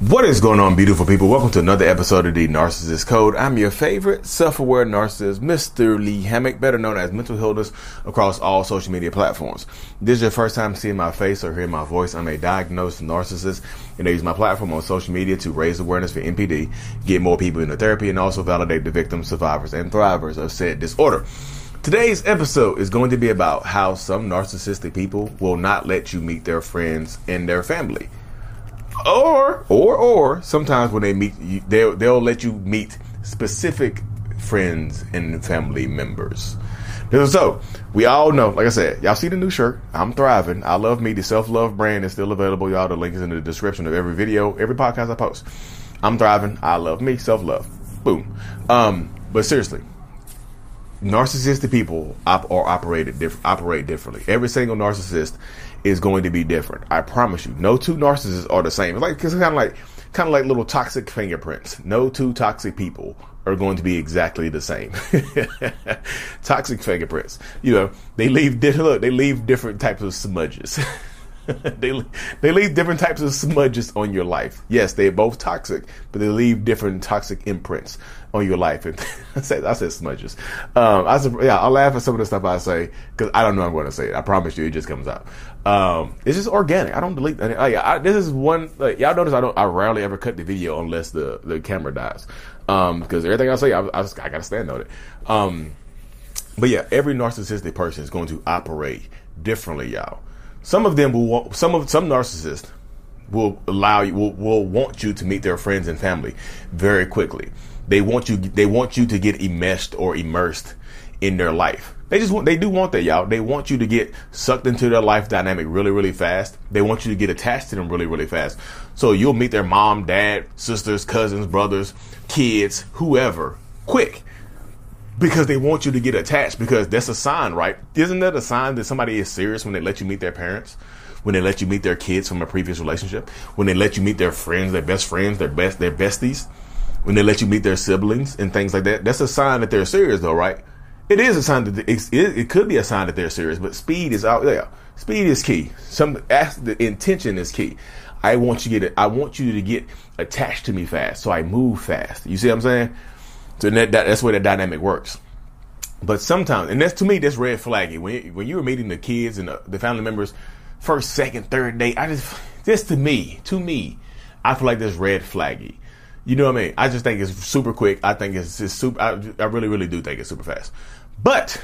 What is going on, beautiful people? Welcome to another episode of the Narcissist Code. I'm your favorite self-aware narcissist, Mr. Lee Hammock, better known as Mental Healness, across all social media platforms. This is your first time seeing my face or hearing my voice. I'm a diagnosed narcissist, and I use my platform on social media to raise awareness for NPD, get more people into therapy, and also validate the victims, survivors, and thrivers of said disorder. Today's episode is going to be about how some narcissistic people will not let you meet their friends and their family or or or sometimes when they meet they'll they'll let you meet specific friends and family members. So we all know, like I said, y'all see the new shirt. I'm thriving. I love me. The self love brand is still available. Y'all, the link is in the description of every video, every podcast I post. I'm thriving. I love me. Self love. Boom. Um, but seriously, narcissistic people op- or operated diff- operate differently. Every single narcissist is going to be different. I promise you. No two narcissists are the same. It's like it's kind of like kind of like little toxic fingerprints. No two toxic people are going to be exactly the same. toxic fingerprints. You know, they leave look, they leave different types of smudges. they they leave different types of smudges on your life. Yes, they're both toxic, but they leave different toxic imprints on your life. And I said I said smudges. Um, I yeah, I'll laugh at some of the stuff I say because I don't know I'm going to say it. I promise you, it just comes out. Um, it's just organic. I don't delete. I, I, this is one. Like, y'all notice I don't. I rarely ever cut the video unless the the camera dies. Um, because everything I say, I, I just I gotta stand on it. Um, but yeah, every narcissistic person is going to operate differently, y'all. Some of them will want, some of some narcissists will allow you will, will want you to meet their friends and family very quickly. They want you they want you to get enmeshed or immersed in their life. They just want they do want that, y'all. They want you to get sucked into their life dynamic really, really fast. They want you to get attached to them really, really fast. So you'll meet their mom, dad, sisters, cousins, brothers, kids, whoever, quick because they want you to get attached because that's a sign, right? Isn't that a sign that somebody is serious when they let you meet their parents? When they let you meet their kids from a previous relationship? When they let you meet their friends, their best friends, their best, their besties? When they let you meet their siblings and things like that? That's a sign that they're serious though, right? It is a sign that it, it could be a sign that they're serious, but speed is out there. Speed is key. Some ask the intention is key. I want you to get I want you to get attached to me fast, so I move fast. You see what I'm saying? So that, that, that's where the dynamic works. But sometimes, and that's to me, that's red flaggy. When when you were meeting the kids and the, the family members, first, second, third day, I just this to me, to me, I feel like this red flaggy. You know what I mean? I just think it's super quick. I think it's just super. I, I really, really do think it's super fast. But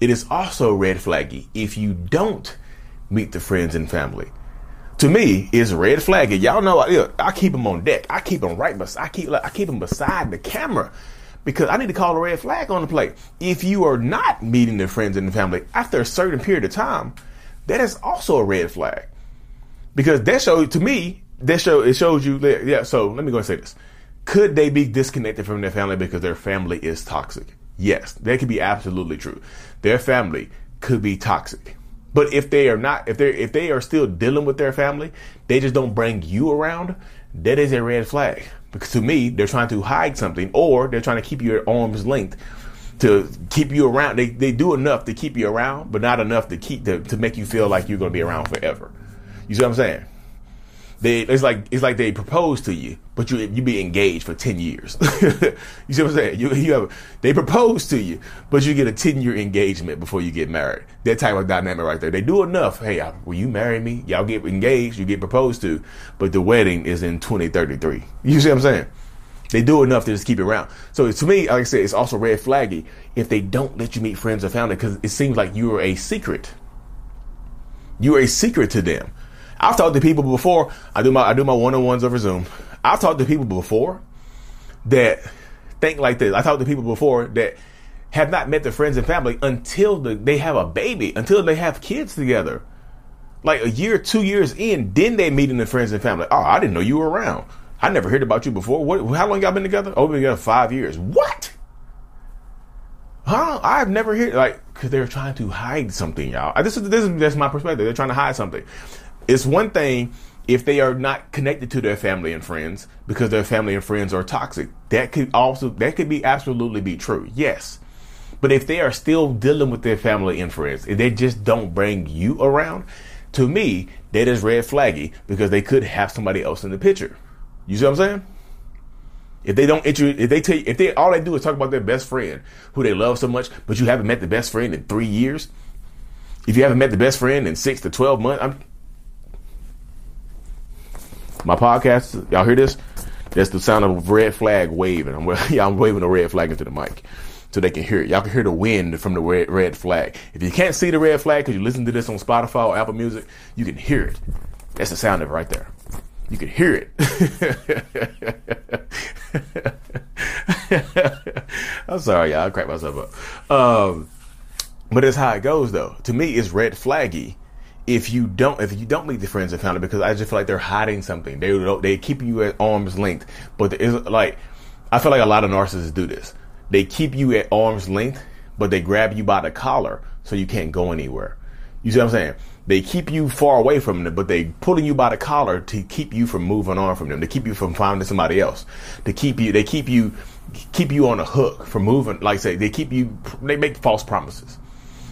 it is also red flaggy if you don't meet the friends and family. To me, it's red flaggy. Y'all know I, I keep them on deck. I keep them right, but I keep I keep them beside the camera because I need to call a red flag on the plate. If you are not meeting their friends and the family after a certain period of time, that is also a red flag. Because that shows to me, that show it shows you yeah, so let me go and say this. Could they be disconnected from their family because their family is toxic? Yes, that could be absolutely true. Their family could be toxic. But if they are not, if they if they are still dealing with their family, they just don't bring you around. That is a red flag. Because to me, they're trying to hide something or they're trying to keep you at arm's length to keep you around. They, they do enough to keep you around, but not enough to keep to, to make you feel like you're going to be around forever. You see what I'm saying? They, it's like it's like they propose to you, but you you be engaged for ten years. you see what I'm saying? You you have they propose to you, but you get a ten year engagement before you get married. That type of dynamic right there. They do enough. Hey, will you marry me? Y'all get engaged, you get proposed to, but the wedding is in 2033. You see what I'm saying? They do enough to just keep it around. So to me, like I said, it's also red flaggy if they don't let you meet friends or family because it seems like you are a secret. You are a secret to them. I've talked to people before. I do my I do my one on ones over Zoom. I've talked to people before that think like this. I talked to people before that have not met their friends and family until the, they have a baby, until they have kids together. Like a year, two years in, then they meeting their friends and family. Oh, I didn't know you were around. I never heard about you before. What? How long y'all been together? Oh, we been together five years. What? Huh? I've never heard like because they're trying to hide something, y'all. This is this is that's my perspective. They're trying to hide something. It's one thing if they are not connected to their family and friends because their family and friends are toxic. That could also that could be absolutely be true. Yes. But if they are still dealing with their family and friends, if they just don't bring you around, to me, that is red flaggy because they could have somebody else in the picture. You see what I'm saying? If they don't intro, if they tell you, if they all they do is talk about their best friend who they love so much, but you haven't met the best friend in three years, if you haven't met the best friend in six to twelve months, I'm, my podcast, y'all hear this? That's the sound of a red flag waving. I'm, yeah, I'm waving a red flag into the mic so they can hear it. Y'all can hear the wind from the red, red flag. If you can't see the red flag because you listen to this on Spotify or Apple Music, you can hear it. That's the sound of it right there. You can hear it. I'm sorry, y'all. I cracked myself up. Um, but it's how it goes, though. To me, it's red flaggy if you don't if you don't meet the friends family because I just feel like they're hiding something. They they keep you at arm's length, but it's like I feel like a lot of narcissists do this. They keep you at arm's length, but they grab you by the collar so you can't go anywhere. You see what I'm saying? They keep you far away from them, but they pulling you by the collar to keep you from moving on from them, to keep you from finding somebody else, to keep you, they keep you, keep you on a hook for moving. Like I say, they keep you, they make false promises.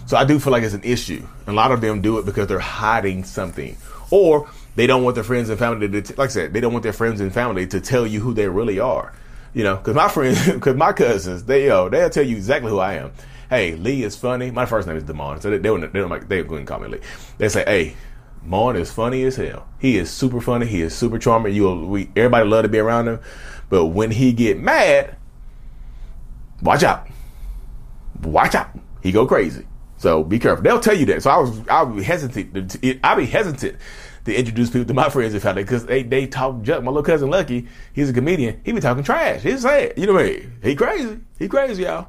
So I do feel like it's an issue. A lot of them do it because they're hiding something, or they don't want their friends and family to, like I said, they don't want their friends and family to tell you who they really are. You know, because my friends, because my cousins, they yo, they'll tell you exactly who I am hey, Lee is funny. My first name is Demond, so they, they, they don't like they couldn't call me Lee. They say, hey, Mon is funny as hell. He is super funny. He is super charming. You we everybody love to be around him, but when he get mad, watch out, watch out. He go crazy. So be careful. They'll tell you that. So I was I be hesitant. To, I be hesitant to introduce people to my friends and family because they they talk junk. My little cousin Lucky, he's a comedian. He be talking trash. He's sad. You know what I mean? He crazy. He crazy, y'all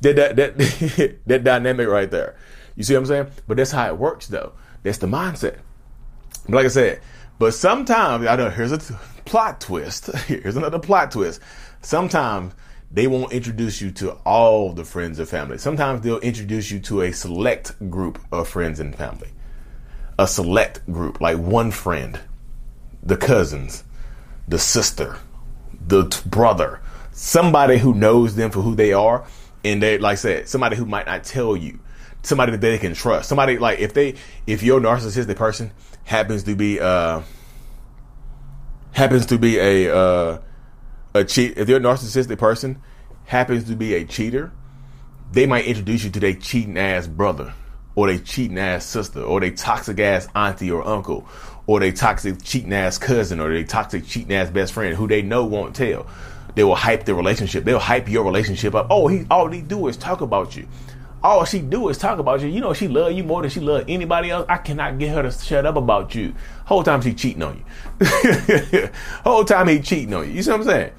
that that that, that dynamic right there. You see what I'm saying? But that's how it works, though. That's the mindset. But like I said, but sometimes I know here's a t- plot twist. Here's another plot twist. Sometimes they won't introduce you to all the friends and family. Sometimes they'll introduce you to a select group of friends and family. A select group, like one friend, the cousins, the sister, the t- brother, somebody who knows them for who they are and they like I said somebody who might not tell you somebody that they can trust somebody like if they if your narcissistic person happens to be uh happens to be a uh a cheat if your narcissistic person happens to be a cheater they might introduce you to their cheating ass brother or they cheating ass sister or they toxic ass auntie or uncle or they toxic cheating ass cousin or they toxic cheating ass best friend who they know won't tell they will hype the relationship. They'll hype your relationship up. Oh, he all he do is talk about you. All she do is talk about you. You know she love you more than she love anybody else. I cannot get her to shut up about you. Whole time she cheating on you. Whole time he cheating on you. You see what I'm saying?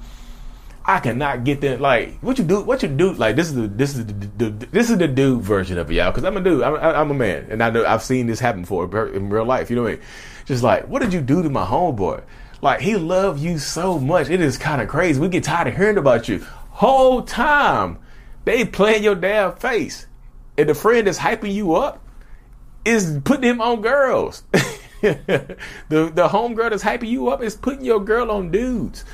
I cannot get that. Like, what you do? What you do? Like, this is the this is the, the, this is the dude version of it, y'all. Because I'm a dude. I'm, I'm a man, and I know I've seen this happen before in real life. You know what I mean? Just like, what did you do to my homeboy? Like he loved you so much. It is kind of crazy. We get tired of hearing about you. Whole time they playing your damn face. And the friend that's hyping you up is putting him on girls. the the homegirl that's hyping you up is putting your girl on dudes.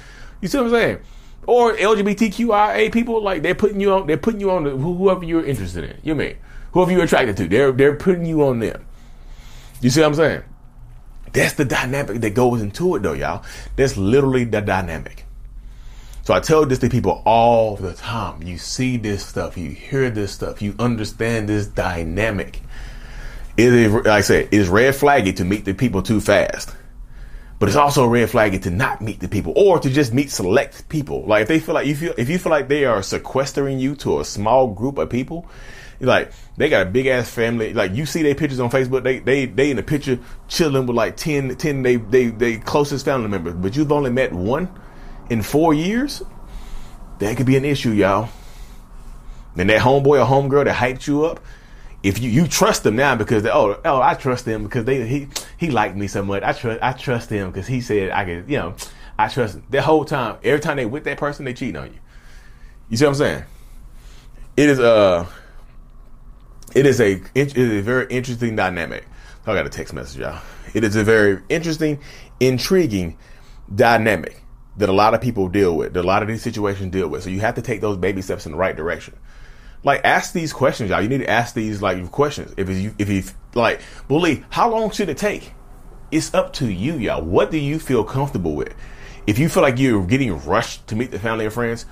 You see what I'm saying? Or LGBTQIA people, like they're putting you on they're putting you on the, whoever you're interested in. You mean whoever you're attracted to. They're they're putting you on them. You see what I'm saying? That's the dynamic that goes into it, though, y'all. That's literally the dynamic. So I tell this to people all the time. You see this stuff, you hear this stuff, you understand this dynamic. It is, like I said, it is red flaggy to meet the people too fast. But it's also red flaggy to not meet the people or to just meet select people. Like if they feel like you feel if you feel like they are sequestering you to a small group of people, like they got a big ass family. Like you see their pictures on Facebook. They they they in the picture chilling with like 10, 10 they they they closest family members. But you've only met one in four years. That could be an issue, y'all. And that homeboy or homegirl that hyped you up, if you, you trust them now because they, oh oh I trust them because they he he liked me so much. I trust I trust him because he said I could you know I trust him. the whole time. Every time they with that person, they cheating on you. You see what I'm saying? It is a it is a it is a very interesting dynamic. I got a text message, y'all. It is a very interesting, intriguing dynamic that a lot of people deal with, that a lot of these situations deal with. So you have to take those baby steps in the right direction. Like ask these questions, y'all. You need to ask these like questions. If you if you like, believe how long should it take? It's up to you, y'all. What do you feel comfortable with? If you feel like you're getting rushed to meet the family and friends,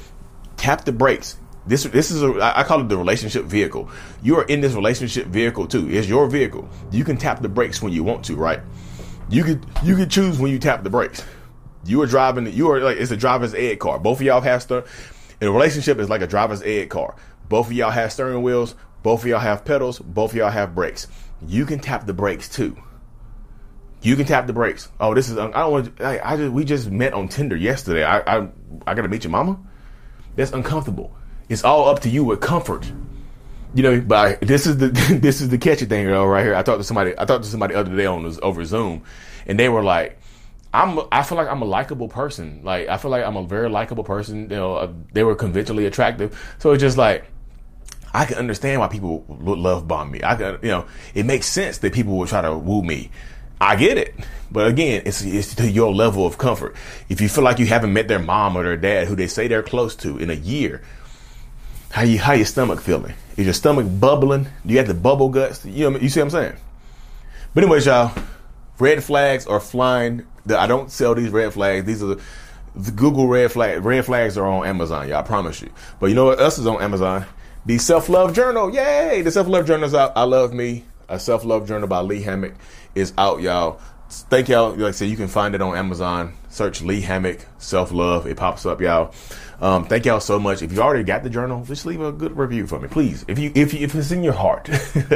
tap the brakes. This this is a I call it the relationship vehicle. You are in this relationship vehicle too. It's your vehicle. You can tap the brakes when you want to, right? You could you could choose when you tap the brakes. You are driving. You are like it's a driver's ed car. Both of y'all have stir. In a relationship, is like a driver's ed car. Both of y'all have steering wheels. Both of y'all have pedals. Both of y'all have brakes. You can tap the brakes too. You can tap the brakes. Oh, this is. I don't want. I, I just. We just met on Tinder yesterday. I. I. I gotta meet your mama. That's uncomfortable. It's all up to you with comfort. You know, but this is the this is the catchy thing though, right here. I talked to somebody. I talked to somebody other day on over Zoom, and they were like, I'm I feel like I'm a likable person. Like I feel like I'm a very likable person. You know, uh, they were conventionally attractive. So it's just like I can understand why people would love bomb me. I can, you know, it makes sense that people would try to woo me. I get it, but again, it's it's to your level of comfort. If you feel like you haven't met their mom or their dad, who they say they're close to, in a year, how you how your stomach feeling? Is your stomach bubbling? Do you have the bubble guts? You know, you see what I'm saying? But anyways, y'all, red flags are flying I don't sell these red flags. These are the Google red flag. Red flags are on Amazon, y'all. I promise you. But you know what else is on Amazon? The self love journal. Yay! The self love journal is out. I love me. A self love journal by Lee Hammock is out, y'all. Thank y'all. Like I said, you can find it on Amazon. Search Lee Hammock self love. It pops up, y'all. Um, thank y'all so much. If you already got the journal, just leave a good review for me, please. If you if you, if it's in your heart.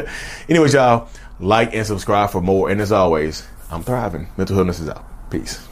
Anyways, y'all like and subscribe for more. And as always, I'm thriving. Mental Healness is out. Peace.